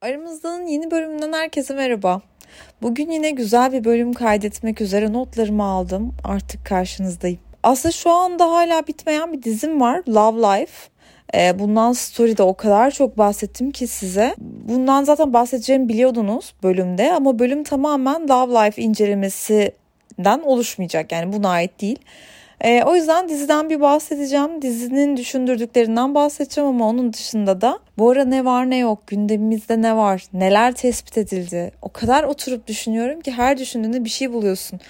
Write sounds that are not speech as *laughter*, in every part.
Aramızdan yeni bölümünden herkese merhaba. Bugün yine güzel bir bölüm kaydetmek üzere notlarımı aldım. Artık karşınızdayım. Aslında şu anda hala bitmeyen bir dizim var. Love Life. Ee, bundan story'de o kadar çok bahsettim ki size. Bundan zaten bahsedeceğimi biliyordunuz bölümde ama bölüm tamamen Love Life incelemesinden oluşmayacak. Yani buna ait değil. E, o yüzden diziden bir bahsedeceğim. Dizinin düşündürdüklerinden bahsedeceğim ama onun dışında da bu ara ne var ne yok, gündemimizde ne var, neler tespit edildi. O kadar oturup düşünüyorum ki her düşündüğünde bir şey buluyorsun.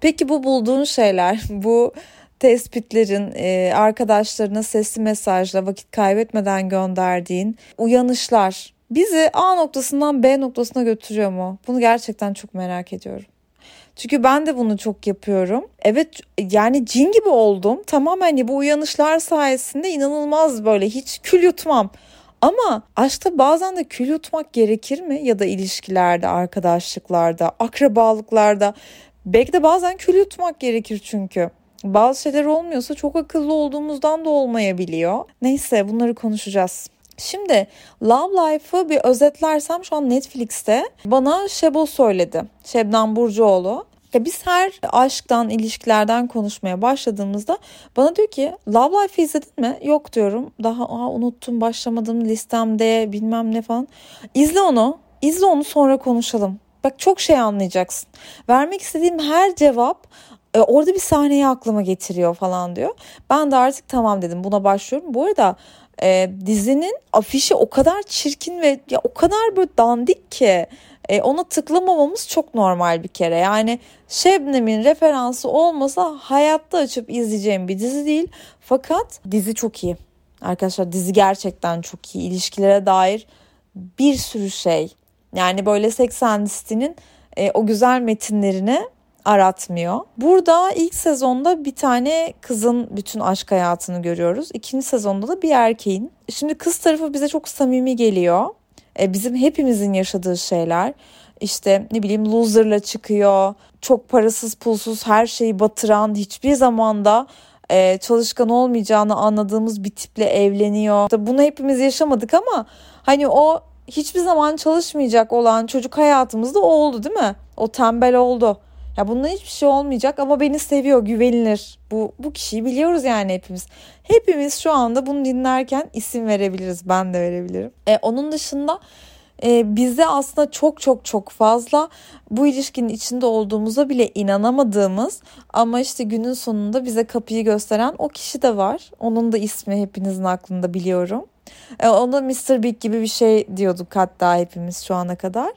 Peki bu bulduğun şeyler, *laughs* bu tespitlerin, e, arkadaşlarına sesli mesajla vakit kaybetmeden gönderdiğin uyanışlar bizi A noktasından B noktasına götürüyor mu? Bunu gerçekten çok merak ediyorum. Çünkü ben de bunu çok yapıyorum. Evet yani cin gibi oldum. Tamamen hani bu uyanışlar sayesinde inanılmaz böyle hiç kül yutmam. Ama aşkta bazen de kül yutmak gerekir mi? Ya da ilişkilerde, arkadaşlıklarda, akrabalıklarda. Belki de bazen kül yutmak gerekir çünkü. Bazı şeyler olmuyorsa çok akıllı olduğumuzdan da olmayabiliyor. Neyse bunları konuşacağız. Şimdi Love Life'ı bir özetlersem şu an Netflix'te bana Şebo söyledi. Şebnem Burcuoğlu. Ya biz her aşktan, ilişkilerden konuşmaya başladığımızda bana diyor ki Love Life'ı izledin mi? Yok diyorum. Daha aa, unuttum başlamadım listemde bilmem ne falan. İzle onu. İzle onu sonra konuşalım. Bak çok şey anlayacaksın. Vermek istediğim her cevap e, orada bir sahneyi aklıma getiriyor falan diyor. Ben de artık tamam dedim buna başlıyorum. Bu arada e, dizinin afişi o kadar çirkin ve ya o kadar böyle dandik ki e, ona tıklamamamız çok normal bir kere. Yani Şebnem'in referansı olmasa hayatta açıp izleyeceğim bir dizi değil. Fakat dizi çok iyi. Arkadaşlar dizi gerçekten çok iyi. İlişkilere dair bir sürü şey. Yani böyle Sex and City'nin e, o güzel metinlerini aratmıyor. Burada ilk sezonda bir tane kızın bütün aşk hayatını görüyoruz. İkinci sezonda da bir erkeğin. Şimdi kız tarafı bize çok samimi geliyor. E, bizim hepimizin yaşadığı şeyler. İşte ne bileyim loserla çıkıyor. Çok parasız pulsuz her şeyi batıran hiçbir zamanda e, çalışkan olmayacağını anladığımız bir tiple evleniyor. Bunu hepimiz yaşamadık ama hani o hiçbir zaman çalışmayacak olan çocuk hayatımızda oldu değil mi? O tembel oldu. Ya bundan hiçbir şey olmayacak ama beni seviyor, güvenilir. Bu, bu kişiyi biliyoruz yani hepimiz. Hepimiz şu anda bunu dinlerken isim verebiliriz. Ben de verebilirim. E, onun dışında e, bize aslında çok çok çok fazla bu ilişkinin içinde olduğumuza bile inanamadığımız ama işte günün sonunda bize kapıyı gösteren o kişi de var. Onun da ismi hepinizin aklında biliyorum. E, ona Mr. Big gibi bir şey diyorduk hatta hepimiz şu ana kadar.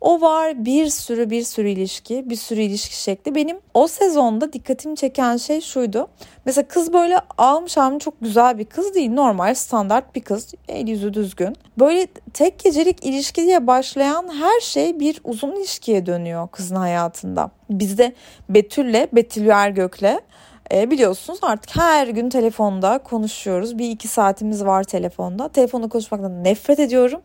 O var bir sürü bir sürü ilişki, bir sürü ilişki şekli. Benim o sezonda dikkatimi çeken şey şuydu. Mesela kız böyle almış almış çok güzel bir kız değil. Normal standart bir kız. El yüzü düzgün. Böyle tek gecelik ilişki diye başlayan her şey bir uzun ilişkiye dönüyor kızın hayatında. Bizde Betül'le, Betül Ergök'le e, biliyorsunuz artık her gün telefonda konuşuyoruz. Bir iki saatimiz var telefonda. Telefonda konuşmaktan nefret ediyorum.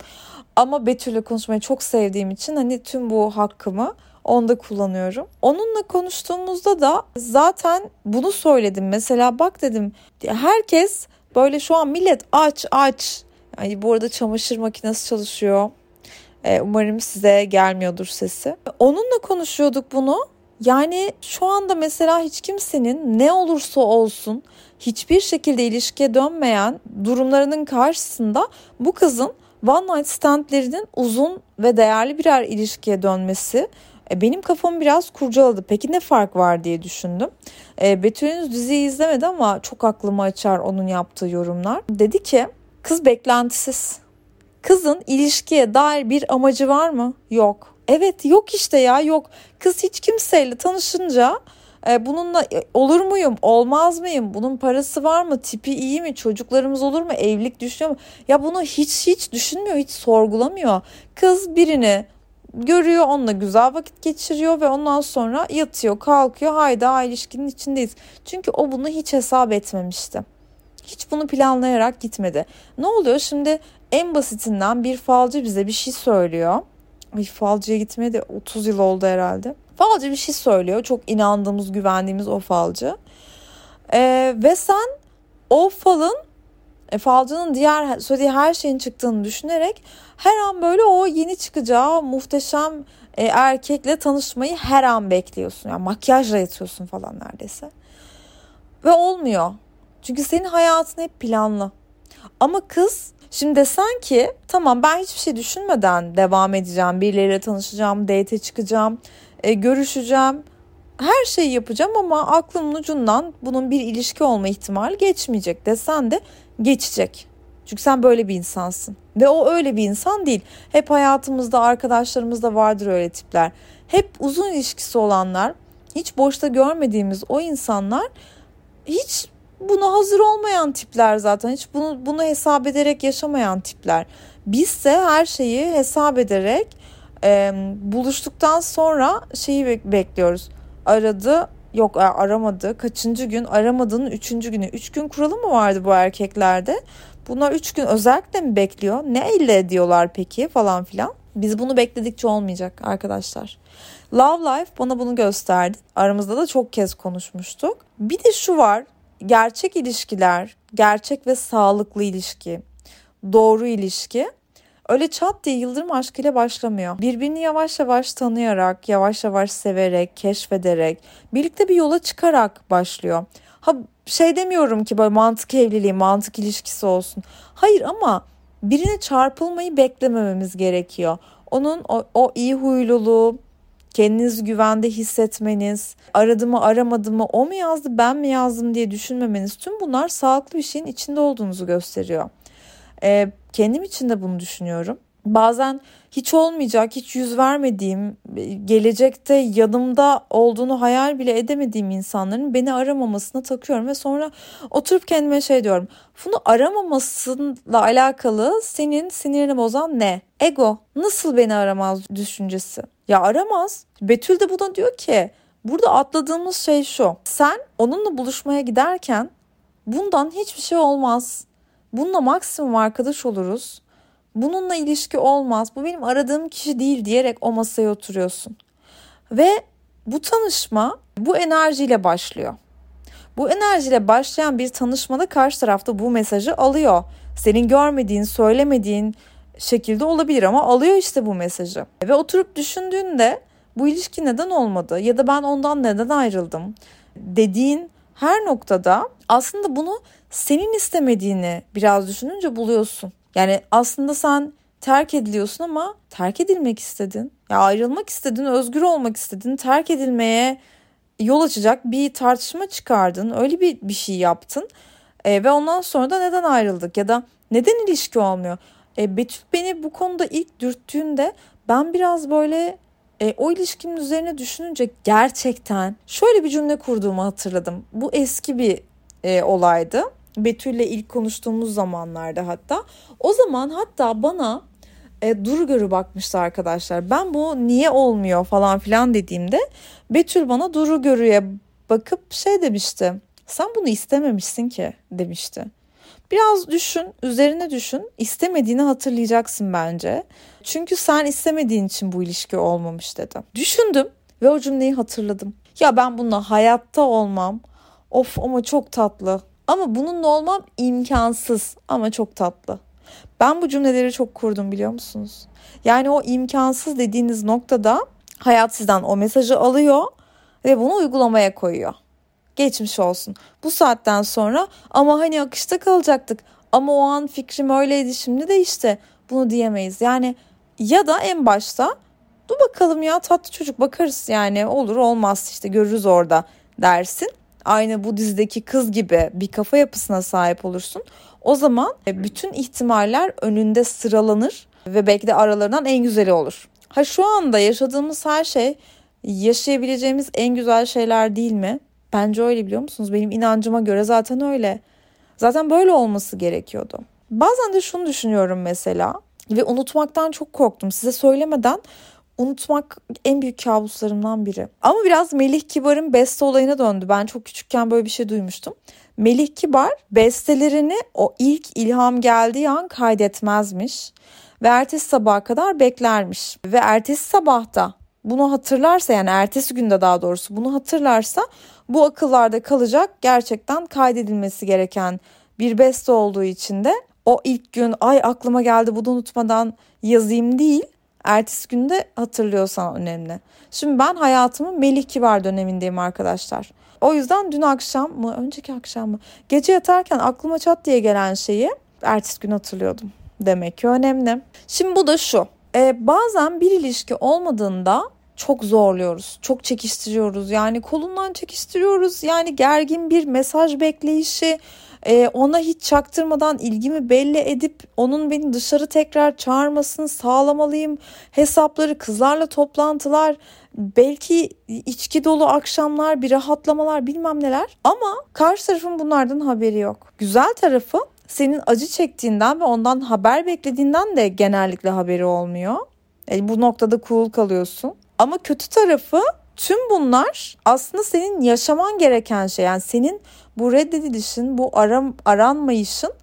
Ama Betül'le konuşmayı çok sevdiğim için hani tüm bu hakkımı onda kullanıyorum. Onunla konuştuğumuzda da zaten bunu söyledim. Mesela bak dedim herkes böyle şu an millet aç aç. Yani bu arada çamaşır makinesi çalışıyor. Ee, umarım size gelmiyordur sesi. Onunla konuşuyorduk bunu. Yani şu anda mesela hiç kimsenin ne olursa olsun hiçbir şekilde ilişkiye dönmeyen durumlarının karşısında bu kızın one night standlerinin uzun ve değerli birer ilişkiye dönmesi e, benim kafamı biraz kurcaladı. Peki ne fark var diye düşündüm. E, Betül diziyi izlemedi ama çok aklımı açar onun yaptığı yorumlar. Dedi ki kız beklentisiz. Kızın ilişkiye dair bir amacı var mı? Yok. Evet yok işte ya yok. Kız hiç kimseyle tanışınca e, bununla e, olur muyum, olmaz mıyım? Bunun parası var mı? Tipi iyi mi? Çocuklarımız olur mu? Evlilik düşünüyor mu? Ya bunu hiç hiç düşünmüyor, hiç sorgulamıyor. Kız birini görüyor, onunla güzel vakit geçiriyor ve ondan sonra yatıyor, kalkıyor. Hayda ilişkinin içindeyiz. Çünkü o bunu hiç hesap etmemişti. Hiç bunu planlayarak gitmedi. Ne oluyor? Şimdi en basitinden bir falcı bize bir şey söylüyor. Ay falcıya gitmeye de 30 yıl oldu herhalde. Falcı bir şey söylüyor. Çok inandığımız, güvendiğimiz o falcı. Ee, ve sen o falın e, falcının diğer söylediği her şeyin çıktığını düşünerek her an böyle o yeni çıkacağı muhteşem e, erkekle tanışmayı her an bekliyorsun. Yani makyajla yatıyorsun falan neredeyse. Ve olmuyor. Çünkü senin hayatın hep planlı. Ama kız şimdi desen ki tamam ben hiçbir şey düşünmeden devam edeceğim. Birileriyle tanışacağım, date çıkacağım, e, görüşeceğim. Her şeyi yapacağım ama aklımın ucundan bunun bir ilişki olma ihtimali geçmeyecek desen de geçecek. Çünkü sen böyle bir insansın. Ve o öyle bir insan değil. Hep hayatımızda, arkadaşlarımızda vardır öyle tipler. Hep uzun ilişkisi olanlar, hiç boşta görmediğimiz o insanlar hiç buna hazır olmayan tipler zaten. Hiç bunu bunu hesap ederek yaşamayan tipler. Bizse her şeyi hesap ederek e, buluştuktan sonra şeyi bekliyoruz. Aradı yok aramadı. Kaçıncı gün aramadığının üçüncü günü. Üç gün kuralı mı vardı bu erkeklerde? Bunlar üç gün özellikle mi bekliyor? Ne elde ediyorlar peki falan filan. Biz bunu bekledikçe olmayacak arkadaşlar. Love Life bana bunu gösterdi. Aramızda da çok kez konuşmuştuk. Bir de şu var. Gerçek ilişkiler, gerçek ve sağlıklı ilişki, doğru ilişki öyle çat diye yıldırım aşkıyla başlamıyor. Birbirini yavaş yavaş tanıyarak, yavaş yavaş severek, keşfederek, birlikte bir yola çıkarak başlıyor. Ha şey demiyorum ki böyle mantık evliliği, mantık ilişkisi olsun. Hayır ama birine çarpılmayı beklemememiz gerekiyor. Onun o, o iyi huyluluğu, kendinizi güvende hissetmeniz, aradı mı aramadı mı, o mu yazdı ben mi yazdım diye düşünmemeniz tüm bunlar sağlıklı bir şeyin içinde olduğunuzu gösteriyor. Ee, kendim için de bunu düşünüyorum. Bazen hiç olmayacak, hiç yüz vermediğim, gelecekte yanımda olduğunu hayal bile edemediğim insanların beni aramamasına takıyorum ve sonra oturup kendime şey diyorum. Bunu aramamasıyla alakalı senin sinirini bozan ne? Ego. Nasıl beni aramaz düşüncesi? Ya aramaz. Betül de buna diyor ki burada atladığımız şey şu. Sen onunla buluşmaya giderken bundan hiçbir şey olmaz. Bununla maksimum arkadaş oluruz bununla ilişki olmaz, bu benim aradığım kişi değil diyerek o masaya oturuyorsun. Ve bu tanışma bu enerjiyle başlıyor. Bu enerjiyle başlayan bir tanışmada karşı tarafta bu mesajı alıyor. Senin görmediğin, söylemediğin şekilde olabilir ama alıyor işte bu mesajı. Ve oturup düşündüğünde bu ilişki neden olmadı ya da ben ondan neden ayrıldım dediğin her noktada aslında bunu senin istemediğini biraz düşününce buluyorsun. Yani aslında sen terk ediliyorsun ama terk edilmek istedin. Ya ayrılmak istedin, özgür olmak istedin, terk edilmeye yol açacak bir tartışma çıkardın. Öyle bir bir şey yaptın. E, ve ondan sonra da neden ayrıldık ya da neden ilişki olmuyor? E, Betül beni bu konuda ilk dürttüğünde ben biraz böyle e, o ilişkinin üzerine düşününce gerçekten şöyle bir cümle kurduğumu hatırladım. Bu eski bir e, olaydı. Betül'le ilk konuştuğumuz zamanlarda hatta. O zaman hatta bana e, duru görü bakmıştı arkadaşlar. Ben bu niye olmuyor falan filan dediğimde Betül bana duru görüye bakıp şey demişti. Sen bunu istememişsin ki demişti. Biraz düşün, üzerine düşün. İstemediğini hatırlayacaksın bence. Çünkü sen istemediğin için bu ilişki olmamış dedi. Düşündüm ve o cümleyi hatırladım. Ya ben bununla hayatta olmam. Of ama çok tatlı. Ama bununla olmam imkansız ama çok tatlı. Ben bu cümleleri çok kurdum biliyor musunuz? Yani o imkansız dediğiniz noktada hayat sizden o mesajı alıyor ve bunu uygulamaya koyuyor. Geçmiş olsun. Bu saatten sonra ama hani akışta kalacaktık. Ama o an fikrim öyleydi şimdi de işte bunu diyemeyiz. Yani ya da en başta dur bakalım ya tatlı çocuk bakarız yani olur olmaz işte görürüz orada dersin aynı bu dizideki kız gibi bir kafa yapısına sahip olursun. O zaman e, bütün ihtimaller önünde sıralanır ve belki de aralarından en güzeli olur. Ha şu anda yaşadığımız her şey yaşayabileceğimiz en güzel şeyler değil mi? Bence öyle biliyor musunuz? Benim inancıma göre zaten öyle. Zaten böyle olması gerekiyordu. Bazen de şunu düşünüyorum mesela ve unutmaktan çok korktum. Size söylemeden unutmak en büyük kabuslarımdan biri. Ama biraz Melih Kibar'ın beste olayına döndü. Ben çok küçükken böyle bir şey duymuştum. Melih Kibar bestelerini o ilk ilham geldiği an kaydetmezmiş ve ertesi sabaha kadar beklermiş. Ve ertesi sabahta bunu hatırlarsa yani ertesi günde daha doğrusu bunu hatırlarsa bu akıllarda kalacak gerçekten kaydedilmesi gereken bir beste olduğu için de o ilk gün ay aklıma geldi bunu unutmadan yazayım değil. Ertesi günde hatırlıyorsan önemli. Şimdi ben hayatımın Melih Kibar dönemindeyim arkadaşlar. O yüzden dün akşam mı, önceki akşam mı, gece yatarken aklıma çat diye gelen şeyi ertesi gün hatırlıyordum. Demek ki önemli. Şimdi bu da şu. Ee, bazen bir ilişki olmadığında çok zorluyoruz. Çok çekiştiriyoruz. Yani kolundan çekiştiriyoruz. Yani gergin bir mesaj bekleyişi, e, ona hiç çaktırmadan ilgimi belli edip onun beni dışarı tekrar çağırmasını sağlamalıyım. Hesapları, kızlarla toplantılar, belki içki dolu akşamlar, bir rahatlamalar bilmem neler. Ama karşı tarafın bunlardan haberi yok. Güzel tarafı senin acı çektiğinden ve ondan haber beklediğinden de genellikle haberi olmuyor. Yani bu noktada cool kalıyorsun. Ama kötü tarafı tüm bunlar aslında senin yaşaman gereken şey. Yani senin bu reddedilişin, bu aram, aranmayışın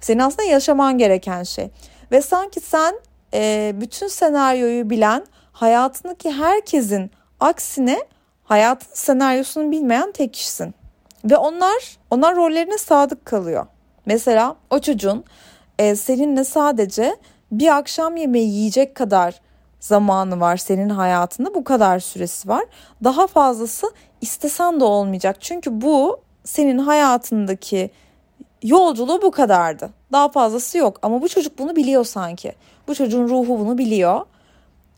senin aslında yaşaman gereken şey. Ve sanki sen e, bütün senaryoyu bilen hayatındaki herkesin aksine hayatın senaryosunu bilmeyen tek kişisin. Ve onlar onlar rollerine sadık kalıyor. Mesela o çocuğun e, seninle sadece bir akşam yemeği yiyecek kadar zamanı var senin hayatında bu kadar süresi var. Daha fazlası istesen de olmayacak. Çünkü bu senin hayatındaki yolculuğu bu kadardı. Daha fazlası yok ama bu çocuk bunu biliyor sanki. Bu çocuğun ruhu bunu biliyor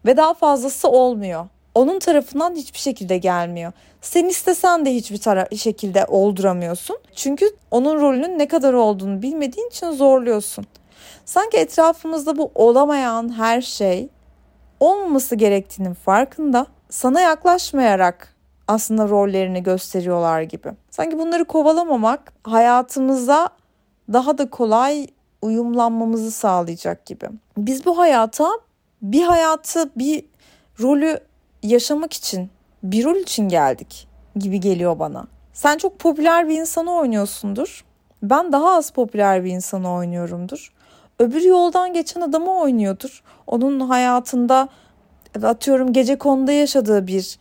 ve daha fazlası olmuyor. Onun tarafından hiçbir şekilde gelmiyor. Sen istesen de hiçbir tara- şekilde olduramıyorsun. Çünkü onun rolünün ne kadar olduğunu bilmediğin için zorluyorsun. Sanki etrafımızda bu olamayan her şey olmaması gerektiğinin farkında. Sana yaklaşmayarak aslında rollerini gösteriyorlar gibi. Sanki bunları kovalamamak hayatımıza daha da kolay uyumlanmamızı sağlayacak gibi. Biz bu hayata bir hayatı bir rolü yaşamak için bir rol için geldik gibi geliyor bana. Sen çok popüler bir insanı oynuyorsundur. Ben daha az popüler bir insanı oynuyorumdur. Öbür yoldan geçen adamı oynuyordur. Onun hayatında atıyorum gece konuda yaşadığı bir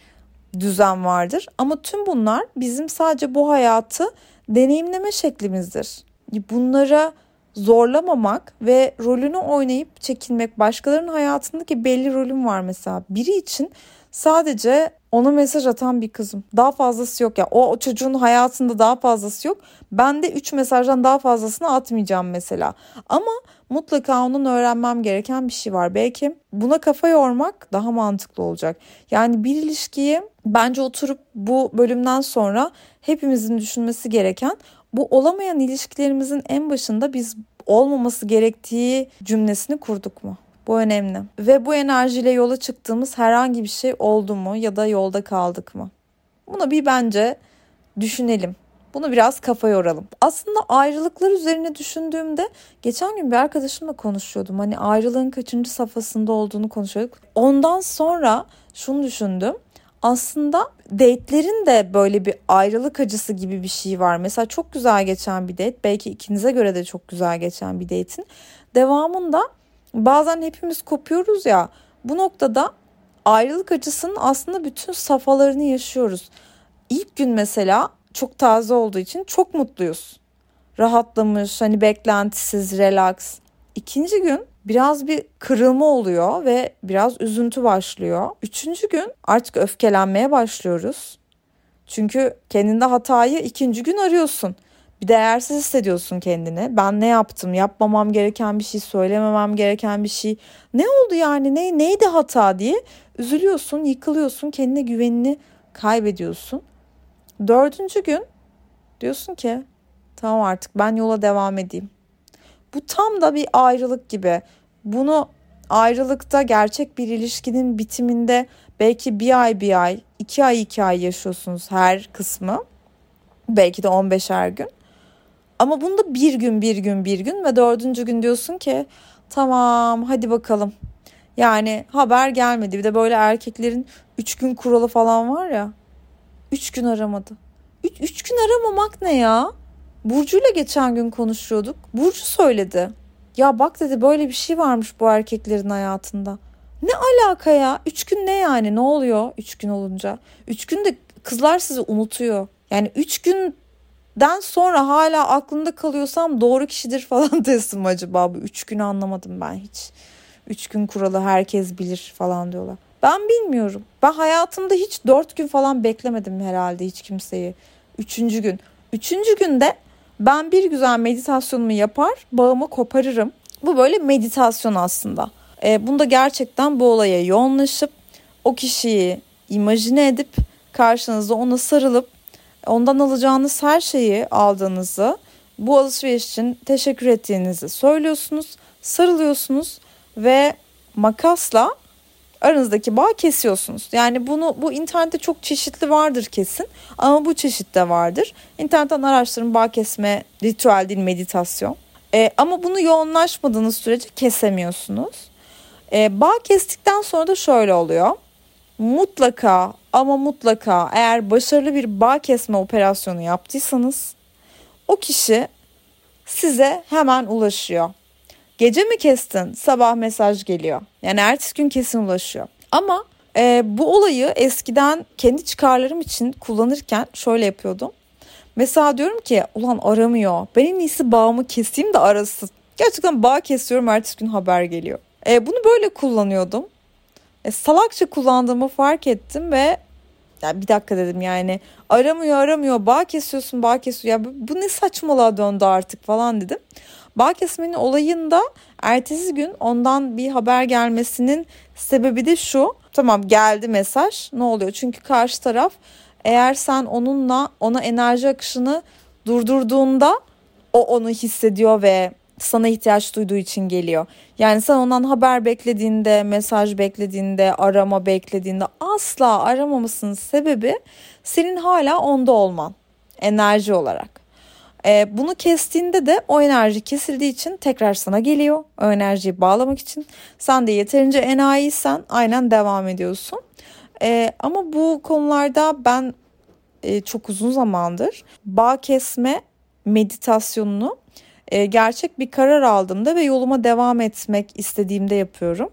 düzen vardır. Ama tüm bunlar bizim sadece bu hayatı deneyimleme şeklimizdir. Bunlara zorlamamak ve rolünü oynayıp çekilmek. Başkalarının hayatındaki belli rolüm var mesela. Biri için sadece ona mesaj atan bir kızım. Daha fazlası yok ya. O, o çocuğun hayatında daha fazlası yok. Ben de 3 mesajdan daha fazlasını atmayacağım mesela. Ama mutlaka onun öğrenmem gereken bir şey var. Belki buna kafa yormak daha mantıklı olacak. Yani bir ilişkiyi bence oturup bu bölümden sonra hepimizin düşünmesi gereken bu olamayan ilişkilerimizin en başında biz olmaması gerektiği cümlesini kurduk mu? Bu önemli. Ve bu enerjiyle yola çıktığımız herhangi bir şey oldu mu ya da yolda kaldık mı? Bunu bir bence düşünelim. Bunu biraz kafa yoralım. Aslında ayrılıklar üzerine düşündüğümde geçen gün bir arkadaşımla konuşuyordum. Hani ayrılığın kaçıncı safhasında olduğunu konuşuyorduk. Ondan sonra şunu düşündüm. Aslında date'lerin de böyle bir ayrılık acısı gibi bir şey var. Mesela çok güzel geçen bir date, belki ikinize göre de çok güzel geçen bir date'in devamında bazen hepimiz kopuyoruz ya. Bu noktada ayrılık acısının aslında bütün safhalarını yaşıyoruz. İlk gün mesela çok taze olduğu için çok mutluyuz. Rahatlamış, hani beklentisiz, relax. İkinci gün biraz bir kırılma oluyor ve biraz üzüntü başlıyor. Üçüncü gün artık öfkelenmeye başlıyoruz. Çünkü kendinde hatayı ikinci gün arıyorsun. Bir değersiz hissediyorsun kendini. Ben ne yaptım? Yapmamam gereken bir şey, söylememem gereken bir şey. Ne oldu yani? Ne neydi hata diye üzülüyorsun, yıkılıyorsun, kendine güvenini kaybediyorsun. Dördüncü gün diyorsun ki tamam artık ben yola devam edeyim. Bu tam da bir ayrılık gibi. Bunu ayrılıkta gerçek bir ilişkinin bitiminde belki bir ay bir ay, iki ay iki ay yaşıyorsunuz her kısmı. Belki de 15'er gün. Ama bunda bir gün bir gün bir gün ve dördüncü gün diyorsun ki tamam hadi bakalım. Yani haber gelmedi. Bir de böyle erkeklerin üç gün kuralı falan var ya. Üç gün aramadı. Üç, üç gün aramamak ne ya? Burcu'yla geçen gün konuşuyorduk. Burcu söyledi. Ya bak dedi böyle bir şey varmış bu erkeklerin hayatında. Ne alaka ya? Üç gün ne yani? Ne oluyor üç gün olunca? Üç günde kızlar sizi unutuyor. Yani üç gün den sonra hala aklında kalıyorsam doğru kişidir falan *laughs* desin acaba bu üç günü anlamadım ben hiç. Üç gün kuralı herkes bilir falan diyorlar. Ben bilmiyorum. Ben hayatımda hiç dört gün falan beklemedim herhalde hiç kimseyi. Üçüncü gün. Üçüncü günde ben bir güzel meditasyonumu yapar, bağımı koparırım. Bu böyle meditasyon aslında. E, bunda gerçekten bu olaya yoğunlaşıp o kişiyi imajine edip karşınızda ona sarılıp ondan alacağınız her şeyi aldığınızı bu alışveriş için teşekkür ettiğinizi söylüyorsunuz, sarılıyorsunuz ve makasla aranızdaki bağ kesiyorsunuz. Yani bunu bu internette çok çeşitli vardır kesin ama bu çeşitte vardır. İnternetten araştırın bağ kesme ritüel değil meditasyon. E, ama bunu yoğunlaşmadığınız sürece kesemiyorsunuz. E, bağ kestikten sonra da şöyle oluyor. Mutlaka ama mutlaka eğer başarılı bir bağ kesme operasyonu yaptıysanız o kişi size hemen ulaşıyor. Gece mi kestin? Sabah mesaj geliyor. Yani ertesi gün kesin ulaşıyor. Ama e, bu olayı eskiden kendi çıkarlarım için kullanırken şöyle yapıyordum. Mesela diyorum ki ulan aramıyor. Ben en iyisi bağımı keseyim de arasın. Gerçekten bağ kesiyorum ertesi gün haber geliyor. E, bunu böyle kullanıyordum. E, salakça kullandığımı fark ettim ve ya bir dakika dedim yani aramıyor aramıyor bağ kesiyorsun bağ kesiyor. Ya bu, bu ne saçmalığa döndü artık falan dedim. Bağ kesmenin olayında ertesi gün ondan bir haber gelmesinin sebebi de şu. Tamam geldi mesaj ne oluyor? Çünkü karşı taraf eğer sen onunla ona enerji akışını durdurduğunda o onu hissediyor ve sana ihtiyaç duyduğu için geliyor. Yani sen ondan haber beklediğinde, mesaj beklediğinde, arama beklediğinde asla aramamasının sebebi senin hala onda olman enerji olarak. E, bunu kestiğinde de o enerji kesildiği için tekrar sana geliyor. O enerjiyi bağlamak için. Sen de yeterince enayiysen aynen devam ediyorsun. E, ama bu konularda ben e, çok uzun zamandır bağ kesme meditasyonunu e, gerçek bir karar aldığımda ve yoluma devam etmek istediğimde yapıyorum.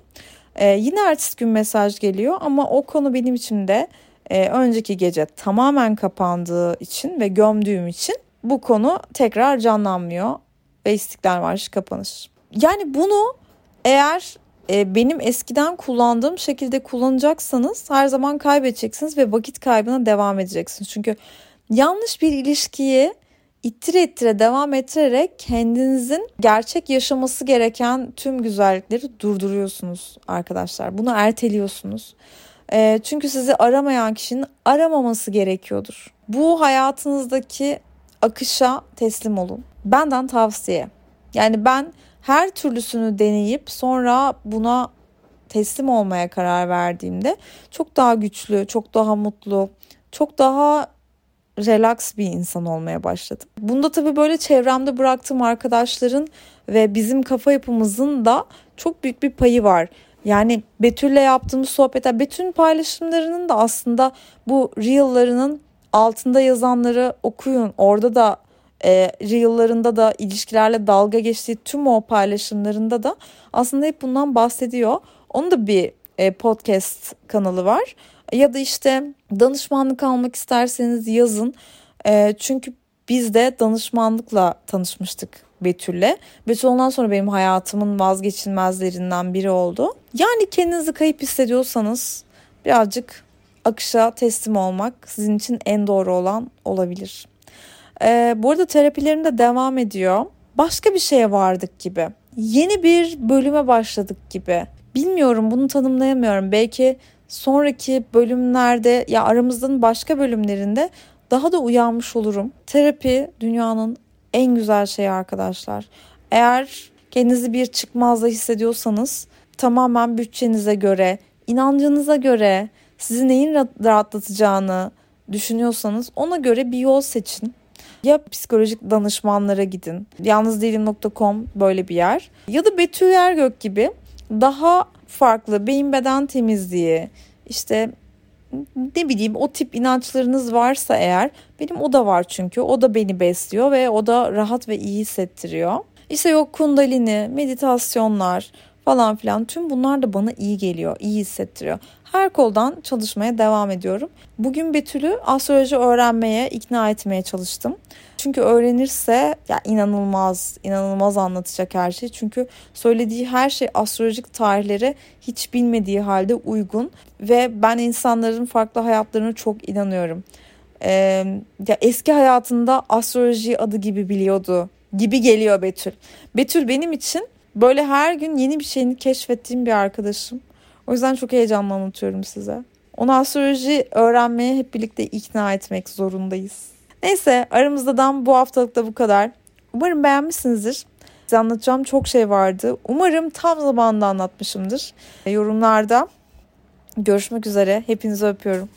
E, yine ertesi gün mesaj geliyor ama o konu benim için de e, önceki gece tamamen kapandığı için ve gömdüğüm için bu konu tekrar canlanmıyor ve İstiklal Marşı kapanır. Yani bunu eğer e, benim eskiden kullandığım şekilde kullanacaksanız her zaman kaybedeceksiniz ve vakit kaybına devam edeceksiniz. Çünkü yanlış bir ilişkiyi ittire ittire devam ettirerek kendinizin gerçek yaşaması gereken tüm güzellikleri durduruyorsunuz arkadaşlar. Bunu erteliyorsunuz. E, çünkü sizi aramayan kişinin aramaması gerekiyordur. Bu hayatınızdaki akışa teslim olun. Benden tavsiye. Yani ben her türlüsünü deneyip sonra buna teslim olmaya karar verdiğimde çok daha güçlü, çok daha mutlu, çok daha relax bir insan olmaya başladım. Bunda tabii böyle çevremde bıraktığım arkadaşların ve bizim kafa yapımızın da çok büyük bir payı var. Yani Betül'le yaptığımız sohbetler, Betül'ün paylaşımlarının da aslında bu reel'larının altında yazanları okuyun. Orada da e, reel'larında da ilişkilerle dalga geçtiği tüm o paylaşımlarında da aslında hep bundan bahsediyor. Onun da bir e, podcast kanalı var. Ya da işte danışmanlık almak isterseniz yazın. E, çünkü biz de danışmanlıkla tanışmıştık Betül'le. Betül ondan sonra benim hayatımın vazgeçilmezlerinden biri oldu. Yani kendinizi kayıp hissediyorsanız birazcık akışa teslim olmak sizin için en doğru olan olabilir. Ee, bu arada terapilerim de devam ediyor. Başka bir şeye vardık gibi. Yeni bir bölüme başladık gibi. Bilmiyorum bunu tanımlayamıyorum. Belki sonraki bölümlerde ya aramızdan başka bölümlerinde daha da uyanmış olurum. Terapi dünyanın en güzel şeyi arkadaşlar. Eğer kendinizi bir çıkmazda hissediyorsanız tamamen bütçenize göre, inancınıza göre, sizi neyin rahatlatacağını düşünüyorsanız ona göre bir yol seçin. Ya psikolojik danışmanlara gidin. Yalnızdeyilim.com böyle bir yer. Ya da Betül Ergök gibi daha farklı beyin beden temizliği, işte ne bileyim o tip inançlarınız varsa eğer benim o da var çünkü o da beni besliyor ve o da rahat ve iyi hissettiriyor. İşte yok kundalini, meditasyonlar falan filan. Tüm bunlar da bana iyi geliyor, iyi hissettiriyor. Her koldan çalışmaya devam ediyorum. Bugün Betül'ü astroloji öğrenmeye, ikna etmeye çalıştım. Çünkü öğrenirse ya inanılmaz, inanılmaz anlatacak her şey. Çünkü söylediği her şey astrolojik tarihlere hiç bilmediği halde uygun ve ben insanların farklı hayatlarına çok inanıyorum. Ee, ya eski hayatında astroloji adı gibi biliyordu gibi geliyor Betül. Betül benim için böyle her gün yeni bir şeyini keşfettiğim bir arkadaşım. O yüzden çok heyecanlı anlatıyorum size. Onu astroloji öğrenmeye hep birlikte ikna etmek zorundayız. Neyse aramızdadan bu haftalık da bu kadar. Umarım beğenmişsinizdir. Size anlatacağım çok şey vardı. Umarım tam zamanında anlatmışımdır. Yorumlarda görüşmek üzere. Hepinizi öpüyorum.